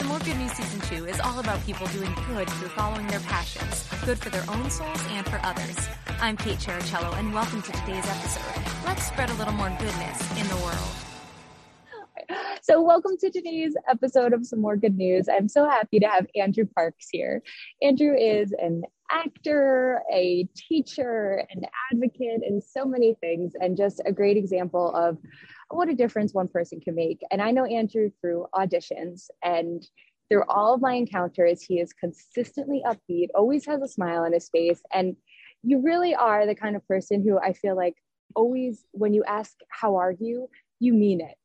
Some More Good News Season 2 is all about people doing good through following their passions, good for their own souls and for others. I'm Kate Chericello, and welcome to today's episode. Let's spread a little more goodness in the world. So, welcome to today's episode of Some More Good News. I'm so happy to have Andrew Parks here. Andrew is an actor, a teacher, an advocate, and so many things, and just a great example of what a difference one person can make. And I know Andrew through auditions and through all of my encounters, he is consistently upbeat, always has a smile on his face. And you really are the kind of person who I feel like always, when you ask, How are you? you mean it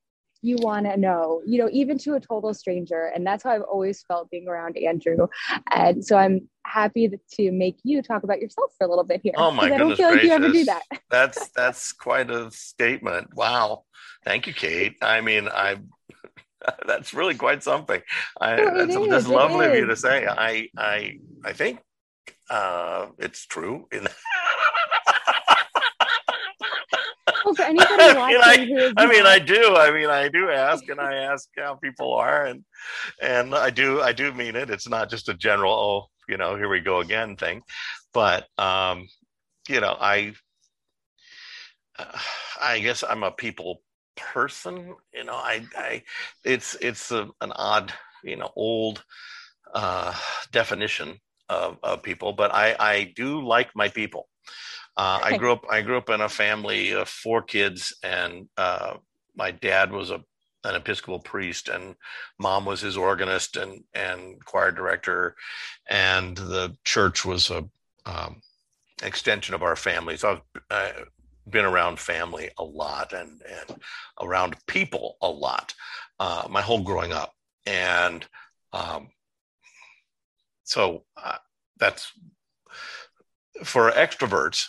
you want to know, you know, even to a total stranger. And that's how I've always felt being around Andrew. And so I'm happy to make you talk about yourself for a little bit here. Oh my goodness I don't feel gracious. like you ever do that. that's that's quite a statement. Wow. Thank you, Kate. I mean, I that's really quite something. I, that's, is, that's lovely of you to say. I I I think uh, it's true. In well, for anybody watching, I, mean, I, I mean, I do. I mean, I do ask, and I ask how people are, and and I do, I do mean it. It's not just a general, oh, you know, here we go again thing, but um, you know, I, uh, I guess I'm a people person. You know, I, I, it's it's a, an odd, you know, old uh, definition of, of people, but I I do like my people. Uh, I grew up. I grew up in a family of four kids, and uh, my dad was a an Episcopal priest, and mom was his organist and and choir director, and the church was a um, extension of our family. So I've uh, been around family a lot and and around people a lot uh, my whole growing up, and um, so uh, that's for extroverts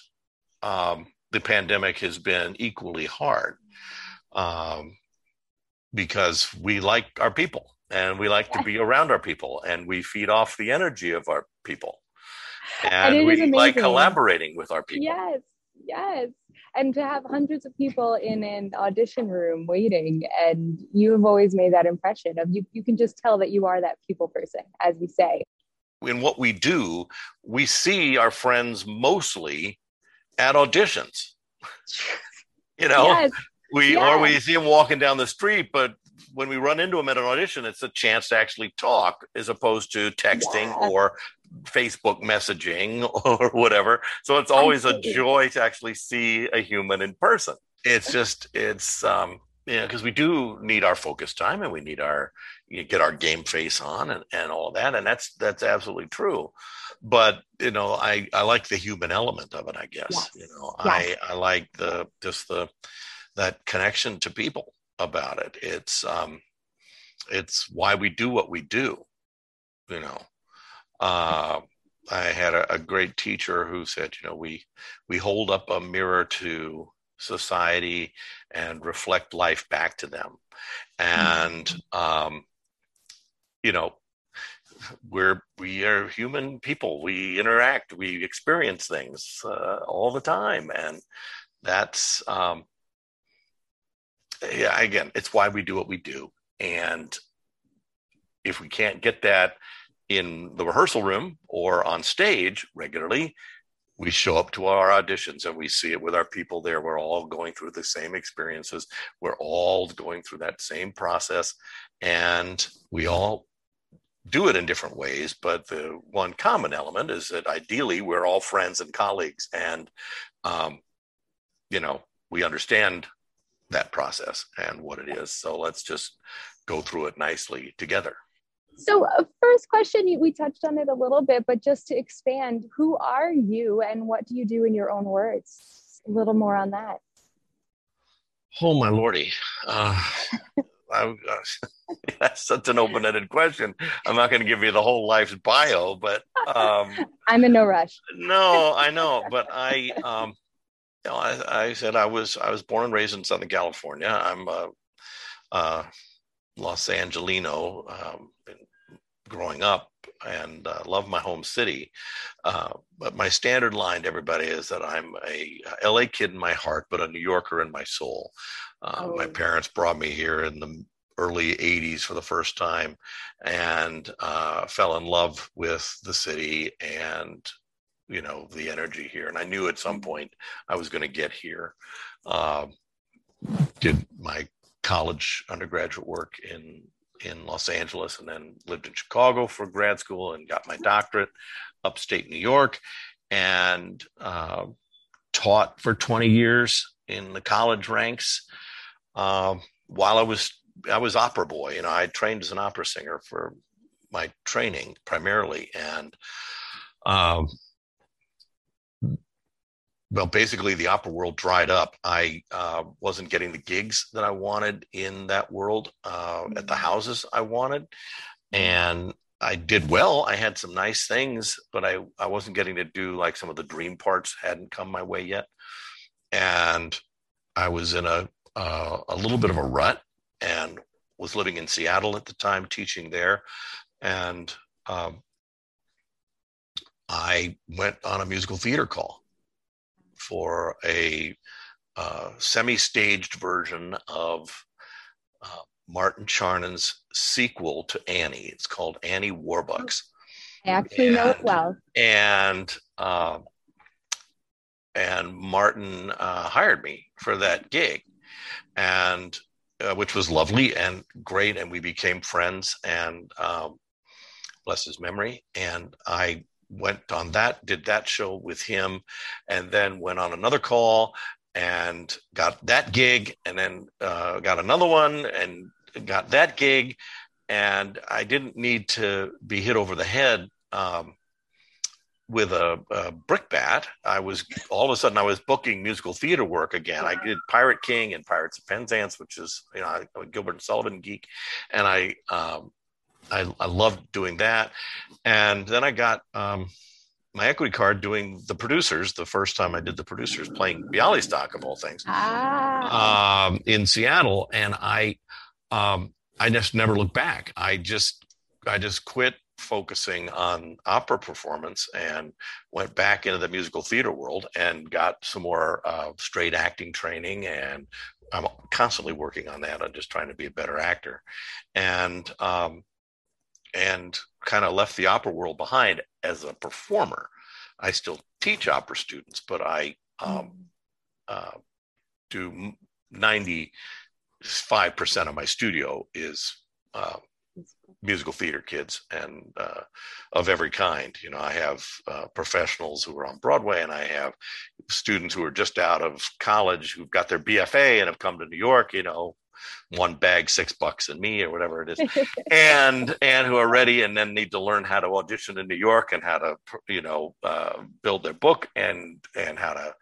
um, the pandemic has been equally hard um, because we like our people and we like to be around our people and we feed off the energy of our people and, and we like collaborating with our people. Yes, yes. And to have hundreds of people in an audition room waiting, and you have always made that impression of you, you can just tell that you are that people person, as we say. In what we do, we see our friends mostly at auditions. you know, yes. we yes. or we see them walking down the street, but when we run into them at an audition, it's a chance to actually talk as opposed to texting yeah. or Facebook messaging or whatever. So it's always a joy to actually see a human in person. It's just it's um you know because we do need our focus time and we need our you get our game face on and, and all that and that's that's absolutely true but you know i i like the human element of it i guess yes. you know yes. i i like the just the that connection to people about it it's um it's why we do what we do you know uh i had a, a great teacher who said you know we we hold up a mirror to society and reflect life back to them. And mm-hmm. um you know we're we are human people. We interact we experience things uh, all the time. And that's um yeah again it's why we do what we do. And if we can't get that in the rehearsal room or on stage regularly we show up to our auditions and we see it with our people there we're all going through the same experiences we're all going through that same process and we all do it in different ways, but the one common element is that ideally we're all friends and colleagues, and um, you know we understand that process and what it is. So let's just go through it nicely together. So, uh, first question, we touched on it a little bit, but just to expand, who are you and what do you do in your own words? A little more on that. Oh, my lordy. Uh, I, that's such an open-ended question. I'm not going to give you the whole life's bio, but um, I'm in no rush. no, I know, but I, um, you know, I, I, said I was I was born and raised in Southern California. I'm a, a Los Angelino um, growing up and uh, love my home city. Uh, but my standard line to everybody is that I'm a LA kid in my heart, but a New Yorker in my soul. Uh, oh. My parents brought me here in the early 80s for the first time and uh, fell in love with the city and you know the energy here and i knew at some point i was going to get here uh, did my college undergraduate work in in los angeles and then lived in chicago for grad school and got my doctorate upstate new york and uh, taught for 20 years in the college ranks uh, while i was i was opera boy. You know i trained as an opera singer for my training primarily and um, well, basically the opera world dried up. I uh, wasn't getting the gigs that I wanted in that world uh, at the mm-hmm. houses I wanted, and I did well. I had some nice things, but I I wasn't getting to do like some of the dream parts hadn't come my way yet, and I was in a uh, a little bit of a rut and was living in Seattle at the time, teaching there, and um, I went on a musical theater call for a uh, semi-staged version of uh, Martin Charnin's sequel to Annie. It's called Annie Warbucks. I actually and, know it well. And uh, and Martin uh, hired me for that gig, and uh, which was lovely and great, and we became friends. And um, bless his memory. And I went on that, did that show with him, and then went on another call and got that gig, and then uh, got another one and got that gig. And I didn't need to be hit over the head um, with a, a brickbat. I was all of a sudden I was booking musical theater work again. I did Pirate King and Pirates of Penzance, which is you know a Gilbert and Sullivan geek, and I um, I, I loved doing that. And then I got um, my equity card doing the producers the first time I did the producers playing Bialystok of all things ah. um, in Seattle. And I, um, I just never looked back. I just, I just quit focusing on opera performance and went back into the musical theater world and got some more uh, straight acting training and I'm constantly working on that. I'm just trying to be a better actor. And um, and kind of left the opera world behind as a performer. I still teach opera students, but I um, uh, do 95% of my studio is uh, musical theater kids and uh, of every kind. You know, I have uh, professionals who are on Broadway, and I have students who are just out of college who've got their BFA and have come to New York. You know, one bag six bucks and me or whatever it is. And and who are ready and then need to learn how to audition in new york and how to you know uh, build their book and and how to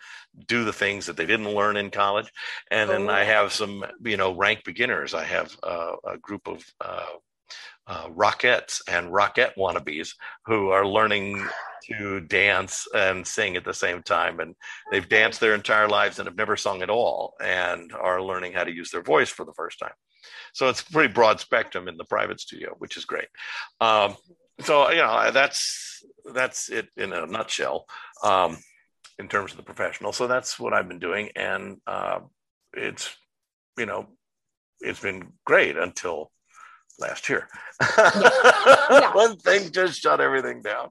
do the things that they didn't learn in college. And then oh. i have some you know rank beginners. I have uh, a group of uh, uh, rockettes and rockette wannabes who are learning to dance and sing at the same time. And they've danced their entire lives and have never sung at all and are learning how to use their voice for the first time. So it's pretty broad spectrum in the private studio, which is great. Um, so you know that's that's it in a nutshell um, in terms of the professional. So that's what I've been doing, and uh, it's you know it's been great until last year. Yeah. Yeah. One thing just shut everything down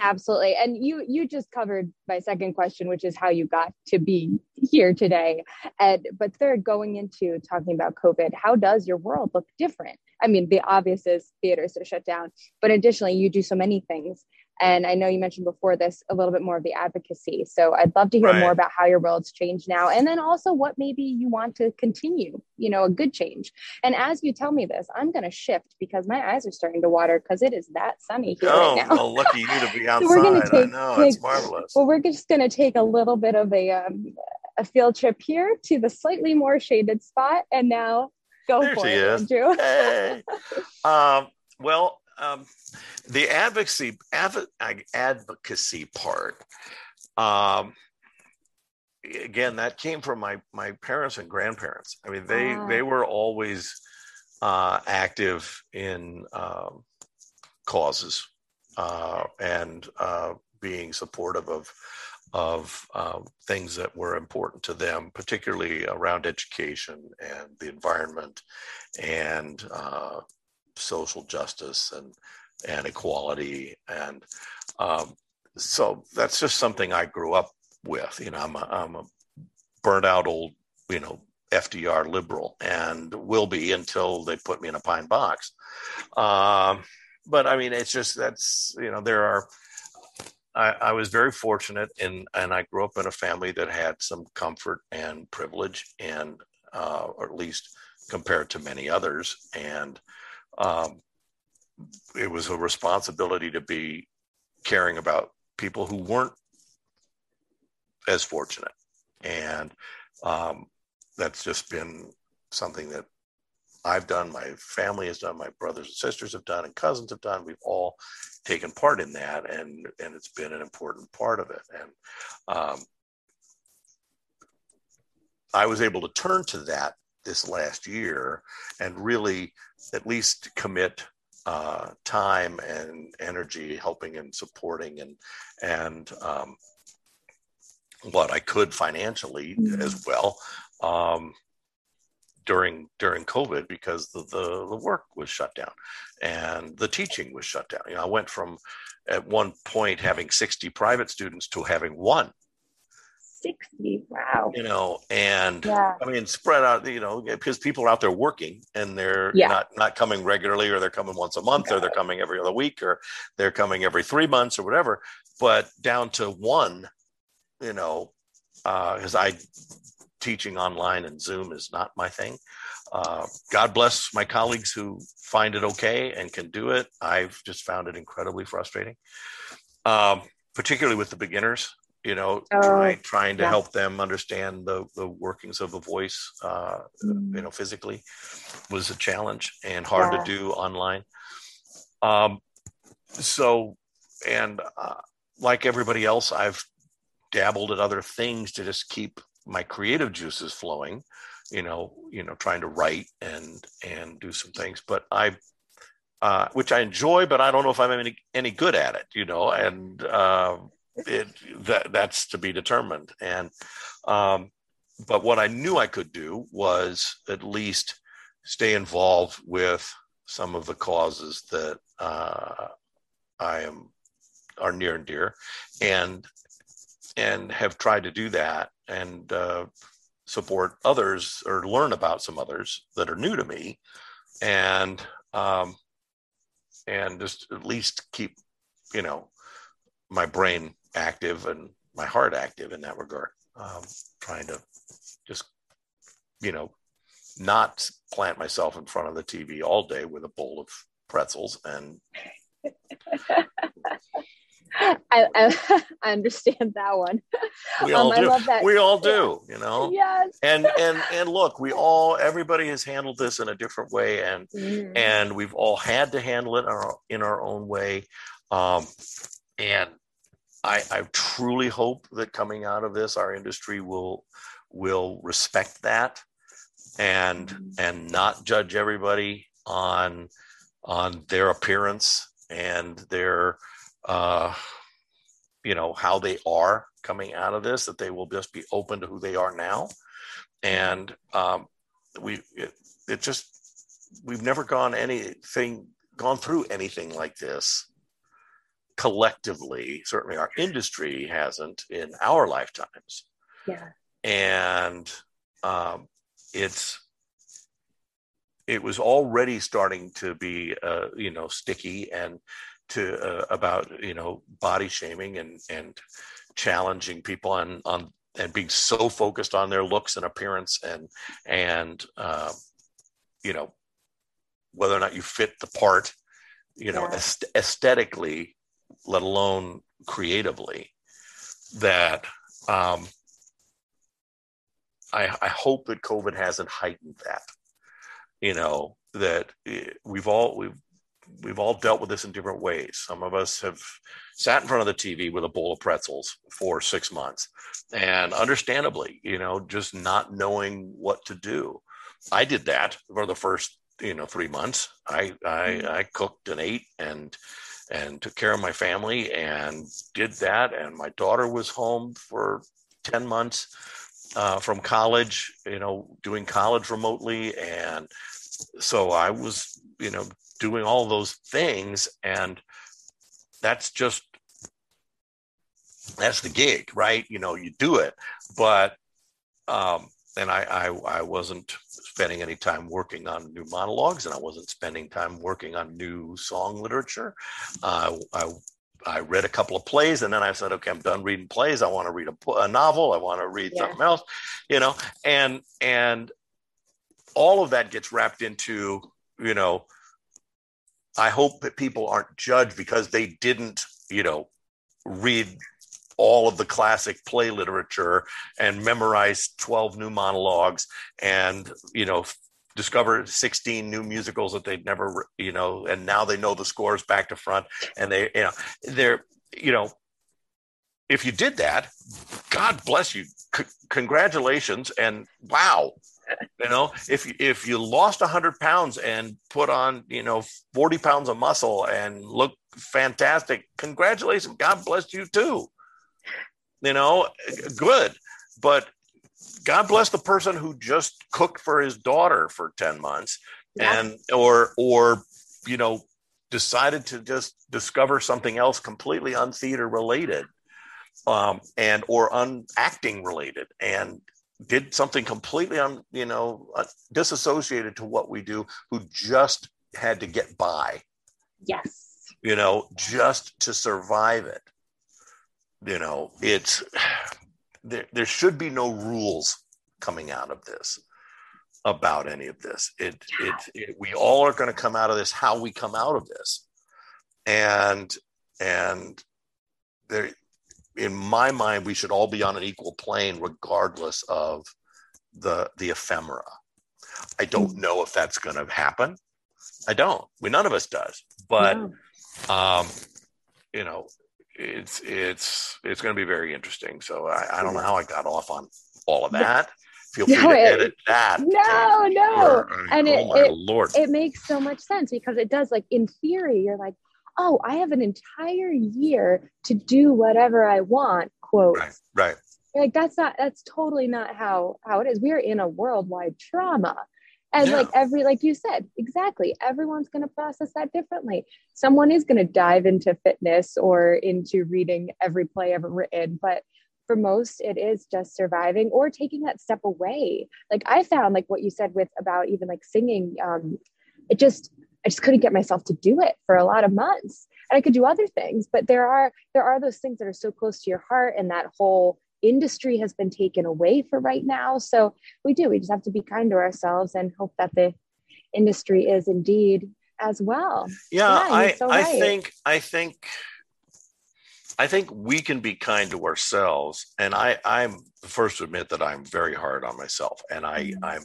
absolutely and you you just covered my second question which is how you got to be here today and but third going into talking about covid how does your world look different i mean the obvious is theaters are shut down but additionally you do so many things and I know you mentioned before this a little bit more of the advocacy. So I'd love to hear right. more about how your world's changed now. And then also what maybe you want to continue, you know, a good change. And as you tell me this, I'm going to shift because my eyes are starting to water because it is that sunny here oh, right now. well, lucky you to be outside. so we're to take, I know, take, it's marvelous. Well, we're just going to take a little bit of a, um, a field trip here to the slightly more shaded spot. And now go there for it, is. Andrew. Hey. um, well, um, the advocacy adv- advocacy part um, again that came from my my parents and grandparents. I mean they they were always uh, active in um, causes uh, and uh, being supportive of of uh, things that were important to them, particularly around education and the environment and uh, social justice and and equality and um, so that's just something I grew up with. You know, I'm a, I'm a burnt out old you know FDR liberal and will be until they put me in a pine box. Um, but I mean, it's just that's you know there are. I, I was very fortunate in, and I grew up in a family that had some comfort and privilege, and uh, or at least compared to many others, and um, it was a responsibility to be caring about people who weren't as fortunate, and um, that's just been something that I've done, my family has done, my brothers and sisters have done, and cousins have done. We've all taken part in that, and and it's been an important part of it. And um, I was able to turn to that this last year and really at least commit uh, time and energy helping and supporting and and um, what I could financially mm-hmm. as well um, during during COVID because the, the, the work was shut down and the teaching was shut down. You know, I went from at one point having 60 private students to having one. 60 wow you know and yeah. i mean spread out you know because people are out there working and they're yeah. not not coming regularly or they're coming once a month or they're coming every other week or they're coming every three months or whatever but down to one you know because uh, i teaching online and Zoom is not my thing. Uh, God bless my colleagues who find it okay and can do it. I've just found it incredibly frustrating, um, particularly with the beginners. You know, oh, try, trying to yeah. help them understand the the workings of a voice. Uh, mm. You know, physically was a challenge and hard yeah. to do online. Um, so, and uh, like everybody else, I've dabbled at other things to just keep my creative juices flowing you know you know trying to write and and do some things but i uh, which i enjoy but i don't know if i'm any, any good at it you know and uh, it that that's to be determined. And um, but what i knew i could do was at least stay involved with some of the causes that uh, i am are near and dear and and have tried to do that and uh, support others or learn about some others that are new to me and um, and just at least keep you know my brain active and my heart active in that regard um, trying to just you know not plant myself in front of the tv all day with a bowl of pretzels and I, I, I, understand that one. We all um, do. I love that. We all do, you know. Yes. And and and look, we all everybody has handled this in a different way, and mm. and we've all had to handle it in our, in our own way. Um, and I, I truly hope that coming out of this, our industry will will respect that and mm. and not judge everybody on on their appearance and their uh, you know how they are coming out of this that they will just be open to who they are now and um, we it, it just we've never gone anything gone through anything like this collectively certainly our industry hasn't in our lifetimes yeah and um, it's it was already starting to be uh, you know sticky and to uh, about you know body shaming and and challenging people on on and being so focused on their looks and appearance and and uh, you know whether or not you fit the part you know yeah. est- aesthetically let alone creatively that um, I, I hope that covid hasn't heightened that you know that eh, we've all we've we've all dealt with this in different ways. Some of us have sat in front of the TV with a bowl of pretzels for six months, and understandably, you know, just not knowing what to do. I did that for the first, you know, three months. I I, mm-hmm. I cooked and ate and and took care of my family and did that. And my daughter was home for 10 months uh, from college, you know, doing college remotely. And so I was, you know, doing all those things. And that's just, that's the gig, right? You know, you do it. But, um, and I, I, I wasn't spending any time working on new monologues and I wasn't spending time working on new song literature. Uh, I I read a couple of plays and then I said, okay, I'm done reading plays. I want to read a, a novel. I want to read yeah. something else, you know, and, and all of that gets wrapped into, you know, I hope that people aren't judged because they didn't, you know, read all of the classic play literature and memorize 12 new monologues and, you know, discover 16 new musicals that they'd never you know and now they know the scores back to front and they you know they're you know if you did that god bless you. C- congratulations and wow you know if if you lost 100 pounds and put on you know 40 pounds of muscle and look fantastic congratulations god bless you too you know good. But God bless the person who just cooked for his daughter for 10 months yeah. and or or you know decided to just discover something else completely untheater related um, and or unacting related and did something completely un, you know uh, disassociated to what we do who just had to get by. Yes. You know just to survive it you know it's there, there should be no rules coming out of this about any of this. It, it, it we all are going to come out of this how we come out of this, and and there, in my mind, we should all be on an equal plane, regardless of the the ephemera. I don't know if that's going to happen. I don't. We none of us does. But um, you know, it's it's it's going to be very interesting. So I, I don't know how I got off on all of that. Feel free no, to it, edit that. No, no, and oh it, my it, lord, it makes so much sense because it does. Like in theory, you're like, oh, I have an entire year to do whatever I want. Quote. Right. Right. Like that's not. That's totally not how how it is. We are in a worldwide trauma and yeah. like every like you said exactly. Everyone's going to process that differently. Someone is going to dive into fitness or into reading every play ever written but for most it is just surviving or taking that step away. Like i found like what you said with about even like singing um it just i just couldn't get myself to do it for a lot of months. And i could do other things but there are there are those things that are so close to your heart and that whole industry has been taken away for right now. So we do, we just have to be kind to ourselves and hope that the industry is indeed as well. Yeah, yeah I, so I think, I think, I think we can be kind to ourselves. And I, I'm the first to admit that I'm very hard on myself. And I, mm-hmm. I'm,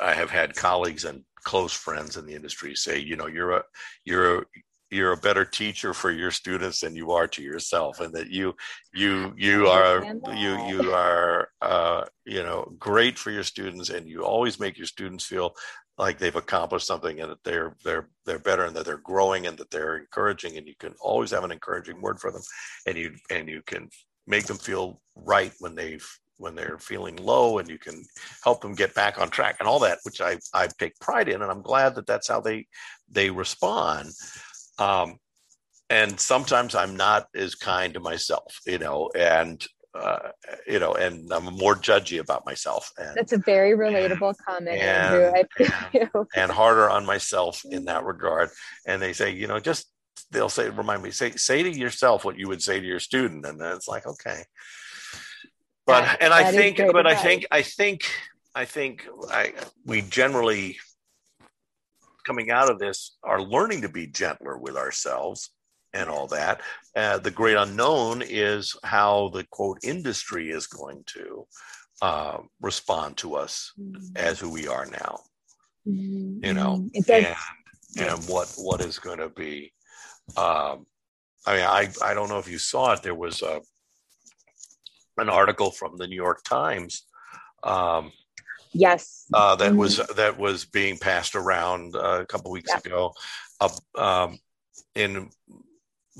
I have had colleagues and close friends in the industry say, you know, you're a, you're a, you're a better teacher for your students than you are to yourself and that you you you are you you are uh, you know great for your students and you always make your students feel like they've accomplished something and that they're they're they're better and that they're growing and that they're encouraging and you can always have an encouraging word for them and you and you can make them feel right when they've when they're feeling low and you can help them get back on track and all that which i i take pride in and i'm glad that that's how they they respond um, and sometimes I'm not as kind to myself, you know, and uh, you know, and I'm more judgy about myself. And, That's a very relatable and, comment, and, Andrew. and, and harder on myself in that regard. And they say, you know, just they'll say, remind me, say say to yourself what you would say to your student, and then it's like, okay. But that, and I think, but advice. I think, I think, I think, I we generally coming out of this are learning to be gentler with ourselves and all that. Uh, the great unknown is how the quote industry is going to uh, respond to us mm-hmm. as who we are now. Mm-hmm. You know, and, and what what is going to be. Um, I mean, I I don't know if you saw it. There was a an article from the New York Times um, Yes. Uh, that mm-hmm. was that was being passed around uh, a couple weeks yeah. ago, uh, um, in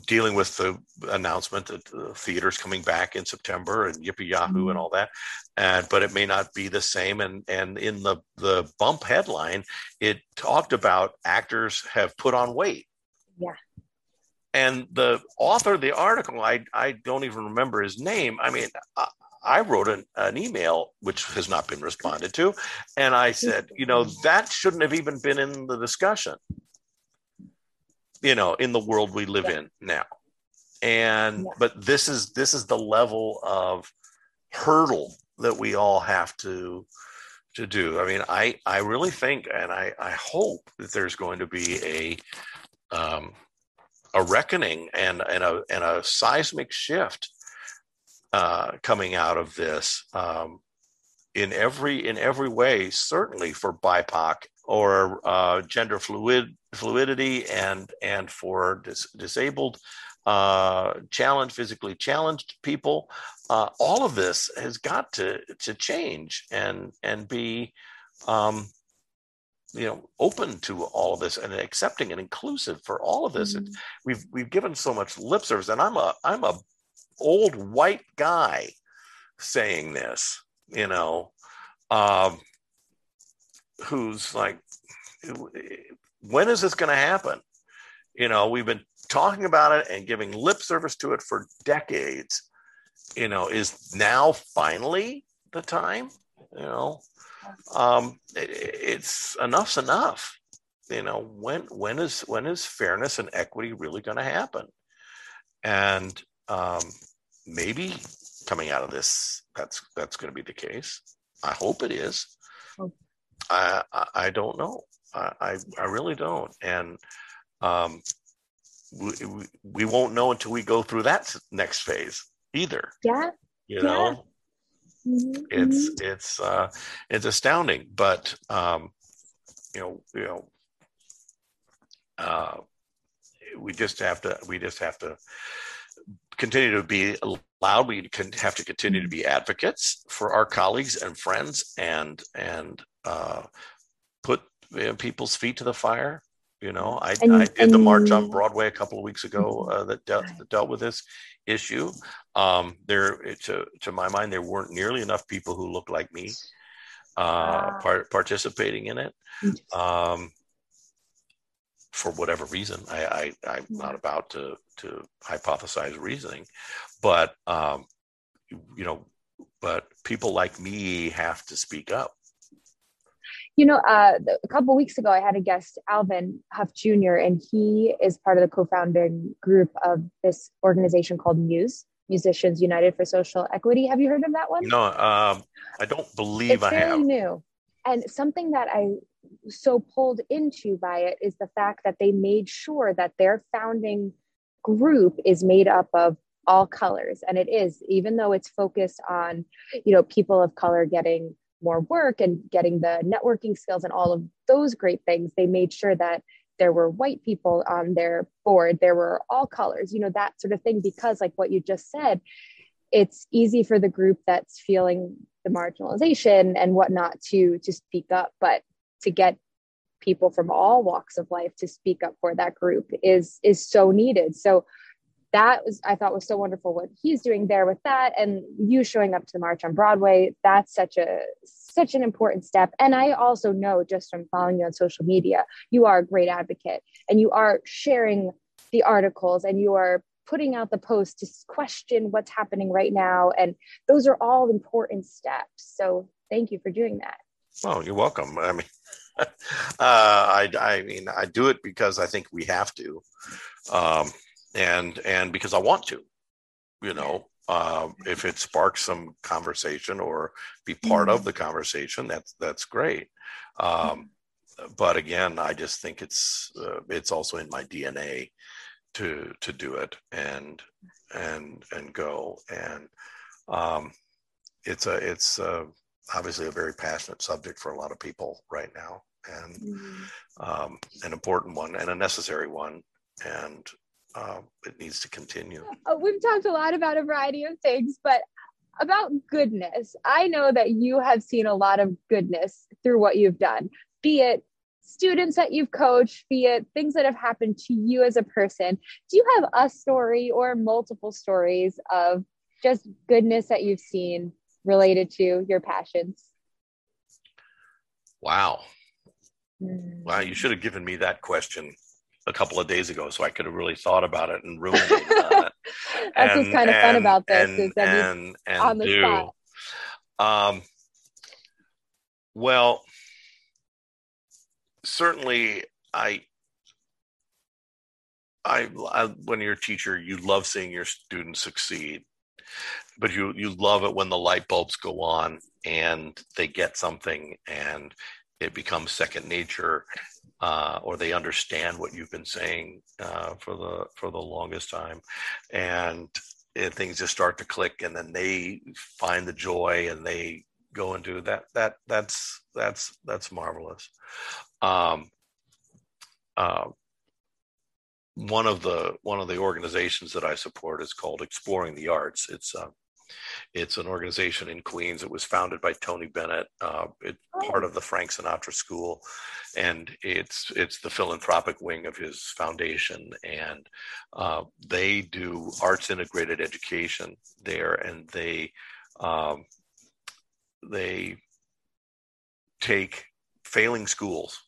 dealing with the announcement that the theater's coming back in September and Yippee Yahoo mm-hmm. and all that, and but it may not be the same. And and in the the bump headline, it talked about actors have put on weight. Yeah. And the author of the article, I I don't even remember his name. I mean. I, I wrote an, an email which has not been responded to, and I said, you know, that shouldn't have even been in the discussion you know in the world we live yeah. in now and yeah. but this is this is the level of hurdle that we all have to to do i mean i i really think and i i hope that there's going to be a um a reckoning and and a and a seismic shift uh coming out of this um in every in every way certainly for bipoc or uh, gender fluid fluidity and and for dis- disabled uh, challenged physically challenged people uh, all of this has got to to change and and be um, you know open to all of this and accepting and inclusive for all of this mm-hmm. we've we've given so much lip service and i'm a i'm a old white guy saying this you know um, who's like, when is this going to happen? You know, we've been talking about it and giving lip service to it for decades. You know, is now finally the time? You know, um, it, it's enough's enough. You know, when when is when is fairness and equity really going to happen? And um, maybe coming out of this, that's that's going to be the case. I hope it is. I, I, don't know. I, I really don't. And um, we, we won't know until we go through that next phase either. Yeah. You know, yeah. Mm-hmm. it's, mm-hmm. it's, uh, it's astounding, but, um, you know, you know, uh, we just have to, we just have to continue to be loud. We can have to continue to be advocates for our colleagues and friends and, and, uh, put you know, people's feet to the fire. You know, I, and, I did and, the march on Broadway a couple of weeks ago mm-hmm. uh, that, dealt, that dealt with this issue. Um, there, to to my mind, there weren't nearly enough people who looked like me uh, part, participating in it. Um, for whatever reason, I, I am not about to to hypothesize reasoning, but um, you know, but people like me have to speak up you know, uh, a couple weeks ago, I had a guest, Alvin Huff Jr., and he is part of the co-founding group of this organization called Muse, Musicians United for Social Equity. Have you heard of that one? No, um, I don't believe it's I very have. new, and something that I so pulled into by it is the fact that they made sure that their founding group is made up of all colors. And it is even though it's focused on you know people of color getting more work and getting the networking skills and all of those great things, they made sure that there were white people on their board, there were all colors, you know, that sort of thing, because like what you just said, it's easy for the group that's feeling the marginalization and whatnot to to speak up, but to get people from all walks of life to speak up for that group is is so needed. So that was I thought was so wonderful what he's doing there with that and you showing up to the march on Broadway. That's such a such an important step. And I also know just from following you on social media you are a great advocate and you are sharing the articles and you are putting out the posts to question what's happening right now. And those are all important steps. So thank you for doing that oh you're welcome I mean uh, I, I mean I do it because I think we have to um, and and because I want to, you know, uh, if it sparks some conversation or be part of mm-hmm. the conversation, that's that's great. Um, but again, I just think it's uh, it's also in my DNA to to do it and and and go and um, it's a it's a, obviously a very passionate subject for a lot of people right now and mm-hmm. um, an important one and a necessary one and uh, it needs to continue. Uh, we've talked a lot about a variety of things, but about goodness, I know that you have seen a lot of goodness through what you've done, be it students that you've coached, be it things that have happened to you as a person. Do you have a story or multiple stories of just goodness that you've seen related to your passions? Wow. Mm. Wow, you should have given me that question a couple of days ago so I could have really thought about it and ruminated on it. That's and, what's kind of and, fun about this and, is that and, and on the do. spot. Um, well, certainly I, I, I, when you're a teacher, you love seeing your students succeed, but you you love it when the light bulbs go on and they get something and it becomes second nature, uh, or they understand what you've been saying uh, for the for the longest time, and, things just start to click, and then they find the joy and they go into that that that's that's that's marvelous. Um, uh, one of the one of the organizations that I support is called Exploring the Arts. It's uh, it's an organization in Queens. It was founded by Tony Bennett. Uh, it's oh. part of the Frank Sinatra School, and it's it's the philanthropic wing of his foundation. And uh, they do arts integrated education there, and they um, they take failing schools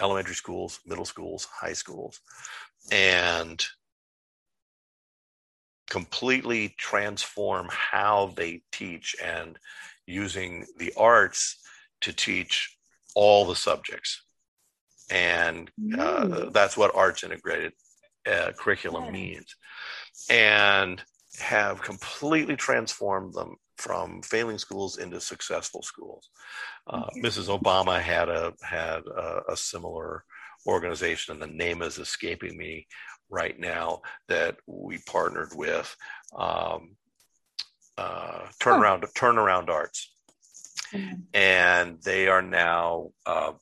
elementary schools, middle schools, high schools, and completely transform how they teach and using the arts to teach all the subjects. And uh, mm. that's what arts integrated uh, curriculum yeah. means. And have completely transformed them from failing schools into successful schools. Uh, Mrs. Obama had a had a, a, similar organization, and the name is escaping me right now. That we partnered with um, uh, turnaround oh. turnaround arts, mm-hmm. and they are now uh,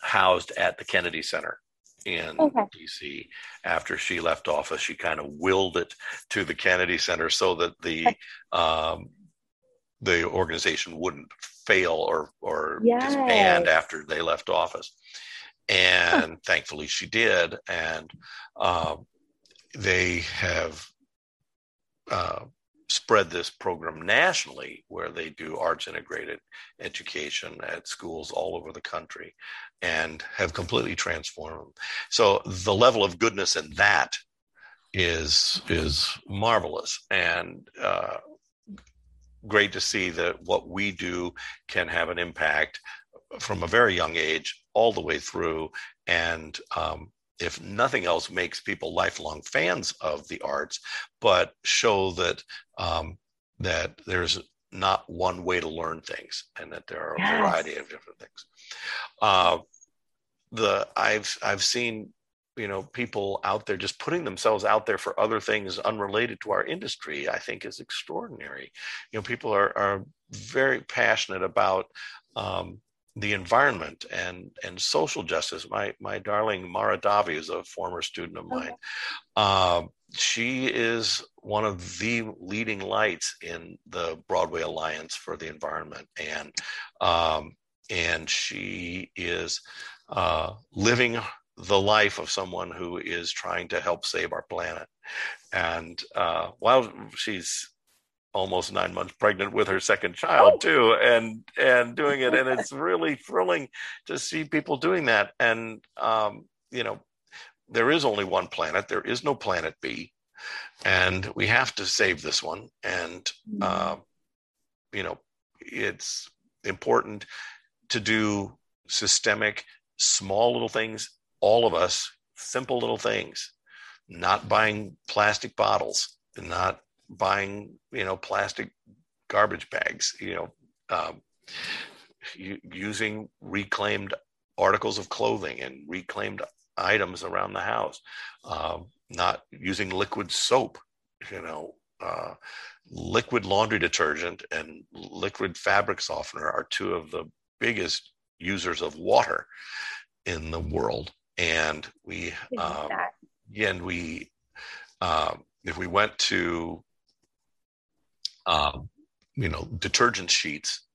housed at the Kennedy Center in okay. DC after she left office. She kind of willed it to the Kennedy Center so that the um, the organization wouldn't fail or or yes. disband after they left office. And thankfully, she did. And um, they have uh, spread this program nationally where they do arts integrated education at schools all over the country and have completely transformed them. So the level of goodness in that is is marvelous and uh, great to see that what we do can have an impact from a very young age all the way through and um, if nothing else, makes people lifelong fans of the arts, but show that um, that there's not one way to learn things, and that there are yes. a variety of different things. Uh, the I've I've seen you know people out there just putting themselves out there for other things unrelated to our industry i think is extraordinary you know people are, are very passionate about um, the environment and and social justice. My my darling Mara Davi is a former student of mine. Uh, she is one of the leading lights in the Broadway Alliance for the Environment, and um, and she is uh, living the life of someone who is trying to help save our planet. And uh, while she's almost nine months pregnant with her second child oh. too and and doing it and it's really thrilling to see people doing that. And um, you know there is only one planet. There is no planet b. And we have to save this one. And uh, you know it's important to do systemic small little things all of us simple little things not buying plastic bottles not buying you know plastic garbage bags you know um, using reclaimed articles of clothing and reclaimed items around the house um, not using liquid soap you know uh, liquid laundry detergent and liquid fabric softener are two of the biggest users of water in the world. And we um, and we um, if we went to um, you know, detergent sheets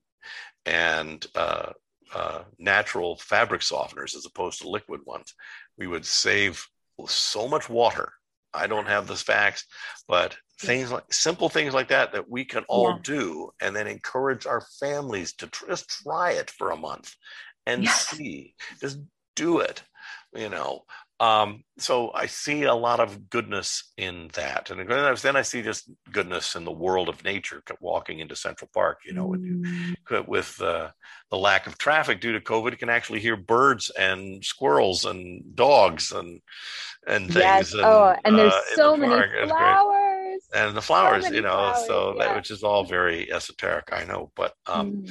and uh, uh, natural fabric softeners as opposed to liquid ones, we would save so much water. I don't have the facts, but things like simple things like that that we can all yeah. do and then encourage our families to just try it for a month and yeah. see just do it you know um, so I see a lot of goodness in that, and then I see just goodness in the world of nature. Walking into Central Park, you know, mm. with uh, the lack of traffic due to COVID, you can actually hear birds and squirrels and dogs and and things. Yes. And, oh, and there's uh, so the many flowers. And the flowers, so you know, flowers, so yeah. that which is all very esoteric, I know, but um,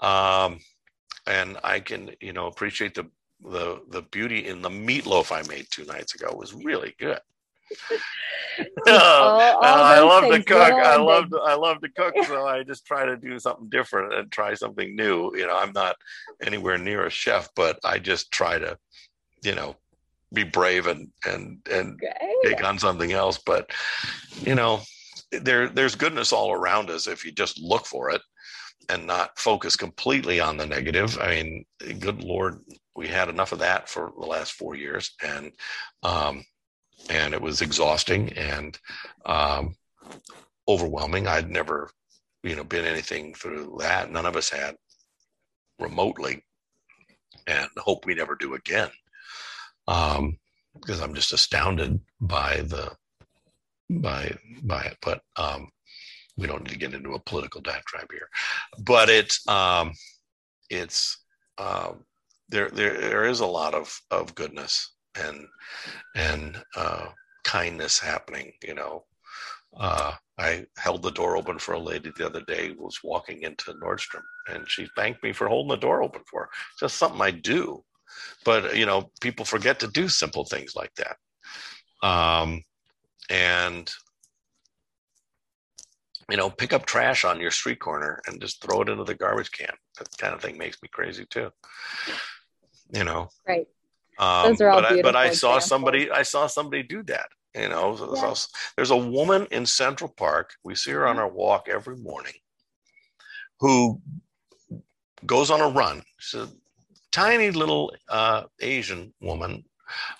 mm. um, and I can you know appreciate the the the beauty in the meatloaf I made two nights ago was really good. all, all I love to cook. I love to, I love to cook, so I just try to do something different and try something new. You know, I'm not anywhere near a chef, but I just try to, you know, be brave and and and take on something else. But you know, there there's goodness all around us if you just look for it and not focus completely on the negative. I mean, good Lord, we had enough of that for the last four years, and um, and it was exhausting and um, overwhelming. I'd never, you know, been anything through that. None of us had remotely, and hope we never do again. Um, because I'm just astounded by the by by it. But um, we don't need to get into a political diatribe here, but it's um, it's um, there there there is a lot of of goodness and and uh, kindness happening. You know, uh, I held the door open for a lady the other day who was walking into Nordstrom, and she thanked me for holding the door open for her. Just something I do, but you know, people forget to do simple things like that. Um, and you know, pick up trash on your street corner and just throw it into the garbage can. That kind of thing makes me crazy too. You know, right? Um, Those are all but, I, but I saw examples. somebody, I saw somebody do that. You know, yeah. there's a woman in Central Park. We see her on mm-hmm. our walk every morning, who goes on a run. She's a tiny little uh, Asian woman.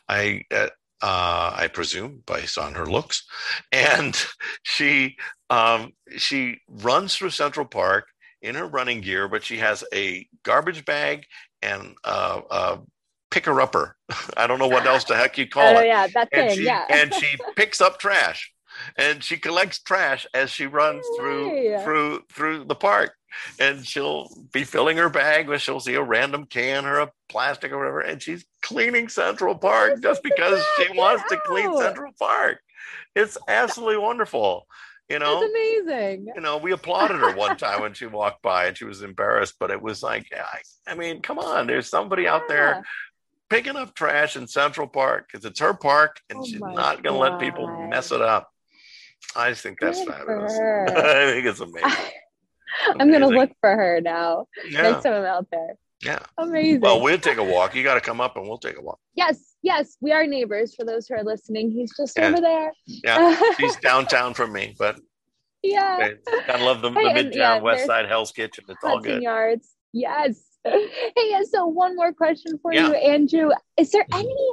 I uh, uh, I presume, based on her looks. And she um, she runs through Central Park in her running gear, but she has a garbage bag and uh, a picker upper. I don't know what else the heck you call oh, it. Yeah, that and thing. She, yeah. and she picks up trash and she collects trash as she runs through through through the park and she'll be filling her bag when she'll see a random can or a plastic or whatever and she's cleaning central park just because she wants to clean central park it's absolutely wonderful you know it's amazing you know we applauded her one time when she walked by and she was embarrassed but it was like i, I mean come on there's somebody out there picking up trash in central park because it's her park and oh she's not going to let people mess it up I think that's Good fabulous. I think it's amazing. I'm amazing. gonna look for her now. Yeah. Next time I'm out there. Yeah. Amazing. Well, we'll take a walk. You got to come up and we'll take a walk. Yes, yes, we are neighbors. For those who are listening, he's just yeah. over there. Yeah, he's downtown from me, but yeah, I love the, hey, the Midtown yeah, West Side Hell's Kitchen. It's all good. Yards. Yes. Hey, so one more question for yeah. you, Andrew. Is there any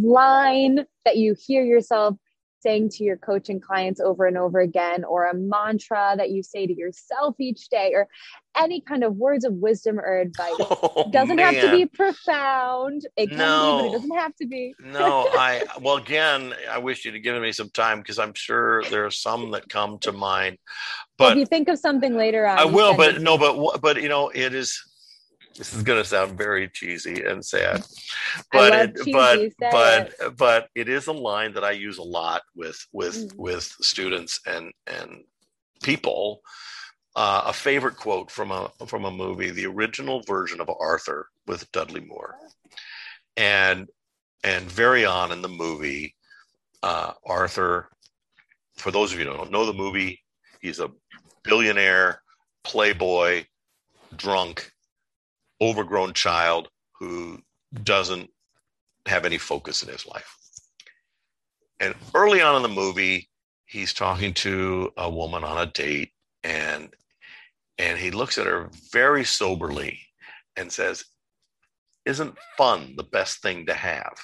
line that you hear yourself saying to your coaching clients over and over again, or a mantra that you say to yourself each day, or any kind of words of wisdom or advice. Oh, doesn't man. have to be profound. It can no. be, but it doesn't have to be. no, I well again, I wish you'd have given me some time because I'm sure there are some that come to mind. But if you think of something later on, I will. But no, but but you know, it is this is going to sound very cheesy and sad but it, but but it. but it is a line that i use a lot with with mm. with students and and people uh, a favorite quote from a from a movie the original version of arthur with dudley moore and and very on in the movie uh, arthur for those of you who don't know the movie he's a billionaire playboy drunk overgrown child who doesn't have any focus in his life. And early on in the movie, he's talking to a woman on a date and and he looks at her very soberly and says, isn't fun the best thing to have?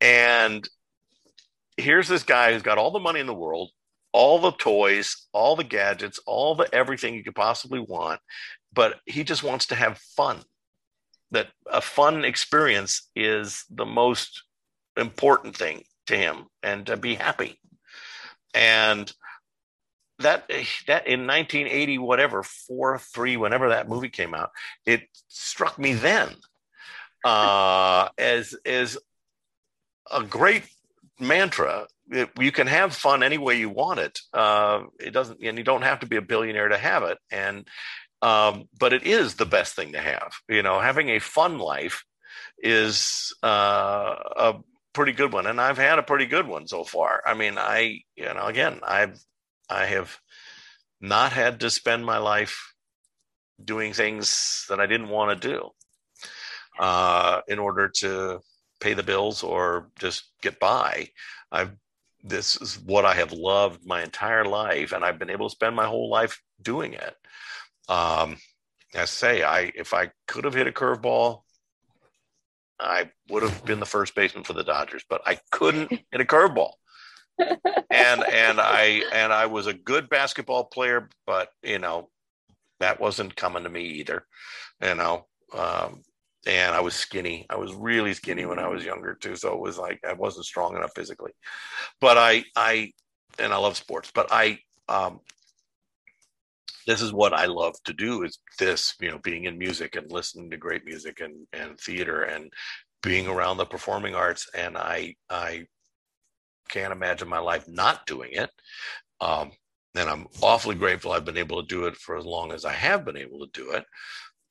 And here's this guy who's got all the money in the world, all the toys, all the gadgets, all the everything you could possibly want, but he just wants to have fun. That a fun experience is the most important thing to him and to be happy. And that that in 1980 whatever 4 3 whenever that movie came out it struck me then uh, as as a great mantra. It, you can have fun any way you want it uh, it doesn't and you don't have to be a billionaire to have it and um, but it is the best thing to have. You know having a fun life is uh, a pretty good one and i've had a pretty good one so far. I mean i you know again i've I have not had to spend my life doing things that I didn't want to do uh, in order to pay the bills or just get by. I've this is what I have loved my entire life, and I've been able to spend my whole life doing it. Um, I say, I if I could have hit a curveball, I would have been the first baseman for the Dodgers, but I couldn't hit a curveball and and I and I was a good basketball player, but you know that wasn't coming to me either. You know, um, and I was skinny. I was really skinny when I was younger too, so it was like I wasn't strong enough physically. But I I and I love sports, but I um, this is what I love to do is this, you know, being in music and listening to great music and and theater and being around the performing arts and I I can't imagine my life not doing it. Um, and I'm awfully grateful I've been able to do it for as long as I have been able to do it.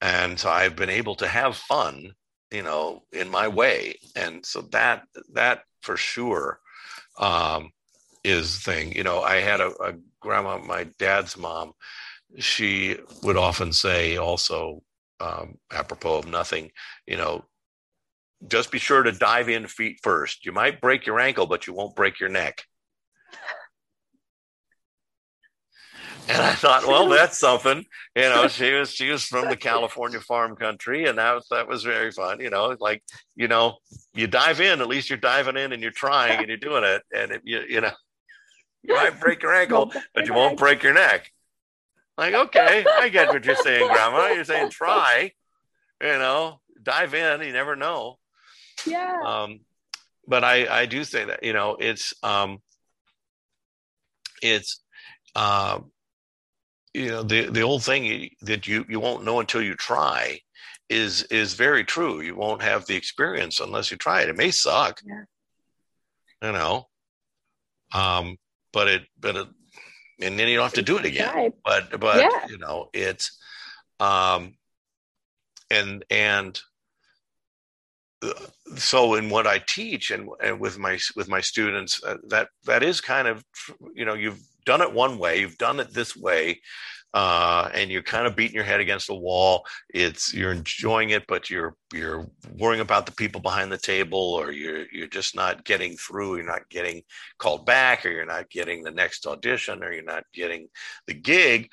And so I've been able to have fun, you know, in my way. And so that, that for sure um, is thing. You know, I had a, a grandma, my dad's mom, she would often say also, um, apropos of nothing, you know, just be sure to dive in feet first. You might break your ankle, but you won't break your neck. And I thought, well, that's something. You know, she was she was from the California farm country, and that was that was very fun. You know, like you know, you dive in. At least you're diving in, and you're trying, and you're doing it. And it, you you know, you might break your ankle, but you won't break your neck. Like, okay, I get what you're saying, Grandma. You're saying try. You know, dive in. You never know yeah. Um but i i do say that you know it's um it's uh you know the the old thing that you you won't know until you try is is very true. You won't have the experience unless you try it. It may suck. Yeah. you know um but it but it and then you don't have to do it again. But but yeah. you know it's um and and so in what I teach and, and with my with my students, uh, that that is kind of you know you've done it one way, you've done it this way, uh, and you're kind of beating your head against the wall. It's you're enjoying it, but you're you're worrying about the people behind the table, or you're you're just not getting through. You're not getting called back, or you're not getting the next audition, or you're not getting the gig.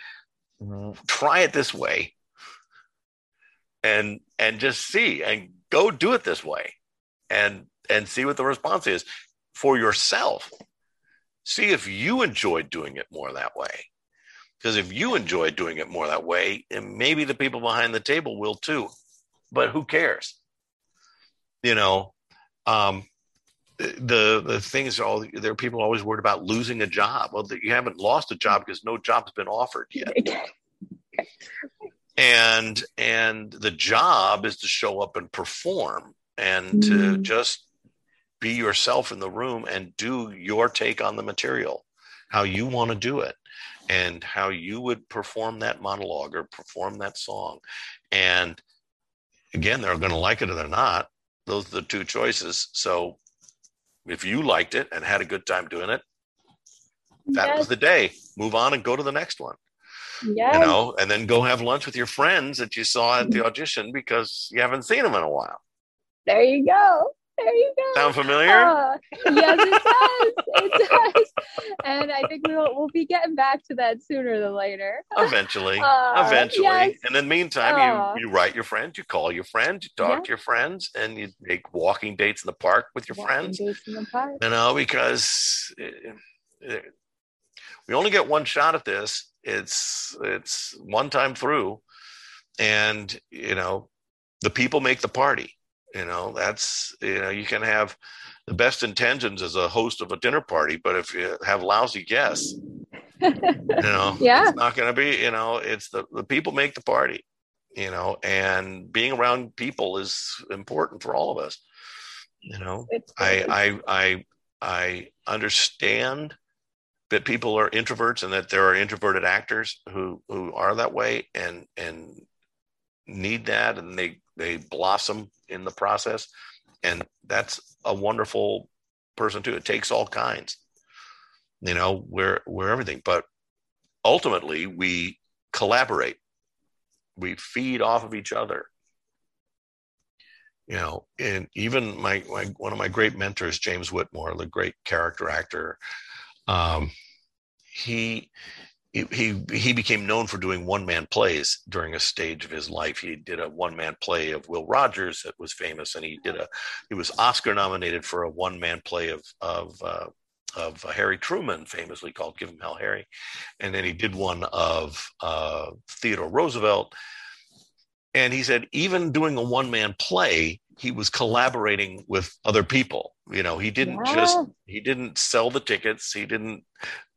Try it this way, and and just see and go do it this way and and see what the response is for yourself. See if you enjoy doing it more that way. Because if you enjoy doing it more that way and maybe the people behind the table will too. But who cares? You know um, the the things all there are people always worried about losing a job. Well you haven't lost a job because no job's been offered yet and and the job is to show up and perform and mm. to just be yourself in the room and do your take on the material how you want to do it and how you would perform that monologue or perform that song and again they're going to like it or they're not those are the two choices so if you liked it and had a good time doing it that yes. was the day move on and go to the next one Yes. You know, and then go have lunch with your friends that you saw at the audition because you haven't seen them in a while. There you go. There you go. Sound familiar? Uh, yes, it does. It does. And I think we'll we'll be getting back to that sooner than later. Eventually, Uh, eventually. yes. And in the meantime, Uh. you you write your friends, you call your friends, you talk Yeah. to your friends, and you make walking dates in the park with your Walking friends. dates in the park. You know, because eh, eh, we only get one shot at this. It's it's one time through, and you know, the people make the party. You know, that's you know, you can have the best intentions as a host of a dinner party, but if you have lousy guests, you know, Yeah. it's not going to be. You know, it's the the people make the party. You know, and being around people is important for all of us. You know, I, I I I understand that people are introverts and that there are introverted actors who who are that way and and need that and they they blossom in the process. And that's a wonderful person too. It takes all kinds you know we're we're everything but ultimately we collaborate. We feed off of each other. You know and even my, my one of my great mentors james whitmore the great character actor um, he he he became known for doing one man plays during a stage of his life. He did a one man play of Will Rogers that was famous, and he did a he was Oscar nominated for a one man play of of uh, of Harry Truman, famously called "Give Him Hell, Harry," and then he did one of uh, Theodore Roosevelt. And he said, even doing a one man play, he was collaborating with other people. You know, he didn't just he didn't sell the tickets. He didn't,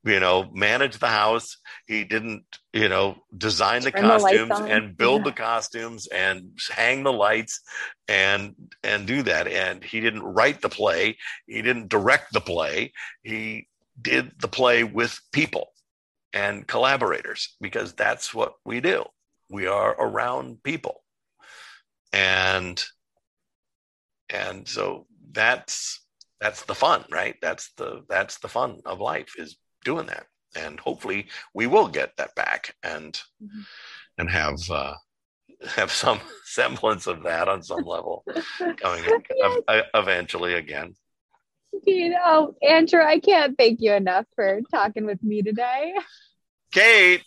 you know, manage the house. He didn't, you know, design the Turn the costumes on. and build Yeah. the costumes and hang the lights and and do that. And he didn't write the play. He didn't direct the play. He did the play with people and collaborators because that's what we do. We are around people. And and so that's that's the fun right? That's the that's the fun of life is doing that. And hopefully we will get that back and Mhm. and have uh have some semblance of that on some level coming ev- eventually again. You know, Andrew, I can't thank you enough for talking with me today. kate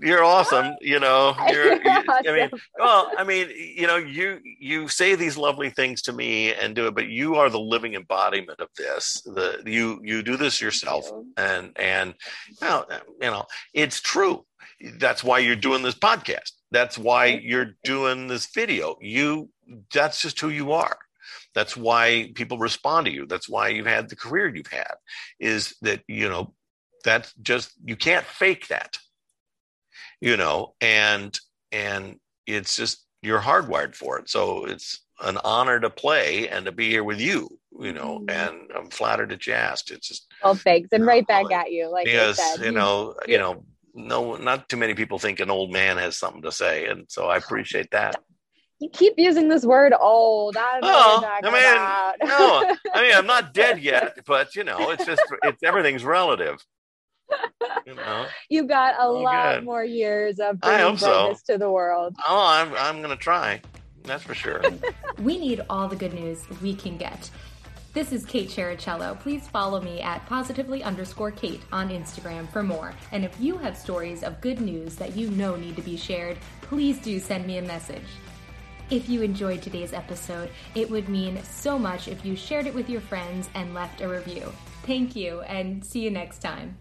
you're awesome you know you're, you, i mean well i mean you know you you say these lovely things to me and do it but you are the living embodiment of this. The you you do this yourself and and you know, you know it's true. That's why you're doing this podcast. That's why you're doing this video. You that's just who you are. That's why people respond to you. That's why you've had the career you've had is that you know that's just you can't fake that you know and and it's just you're hardwired for it. So it's an honor to play and to be here with you you know Mhm. and i'm flattered that you asked. It's just Well, thanks, and right back at you. Like said, you know you- you know no not too many people think an old man has something to say. And so i appreciate that. You keep using this word old. I Oh, what you're talking I mean, no i mean i'm not dead yet but you know it's just it's everything's relative you know you got a Oh, lot good. more years of bringing so. to the world. oh i'm i'm gonna try that's for sure We need all the good news we can get. This is Kate Chericello. Please follow me at positively underscore Kate on Instagram for more. And if you have stories of good news that you know need to be shared, please do send me a message. If you enjoyed today's episode, it would mean so much if you shared it with your friends and left a review. Thank you, and see you next time.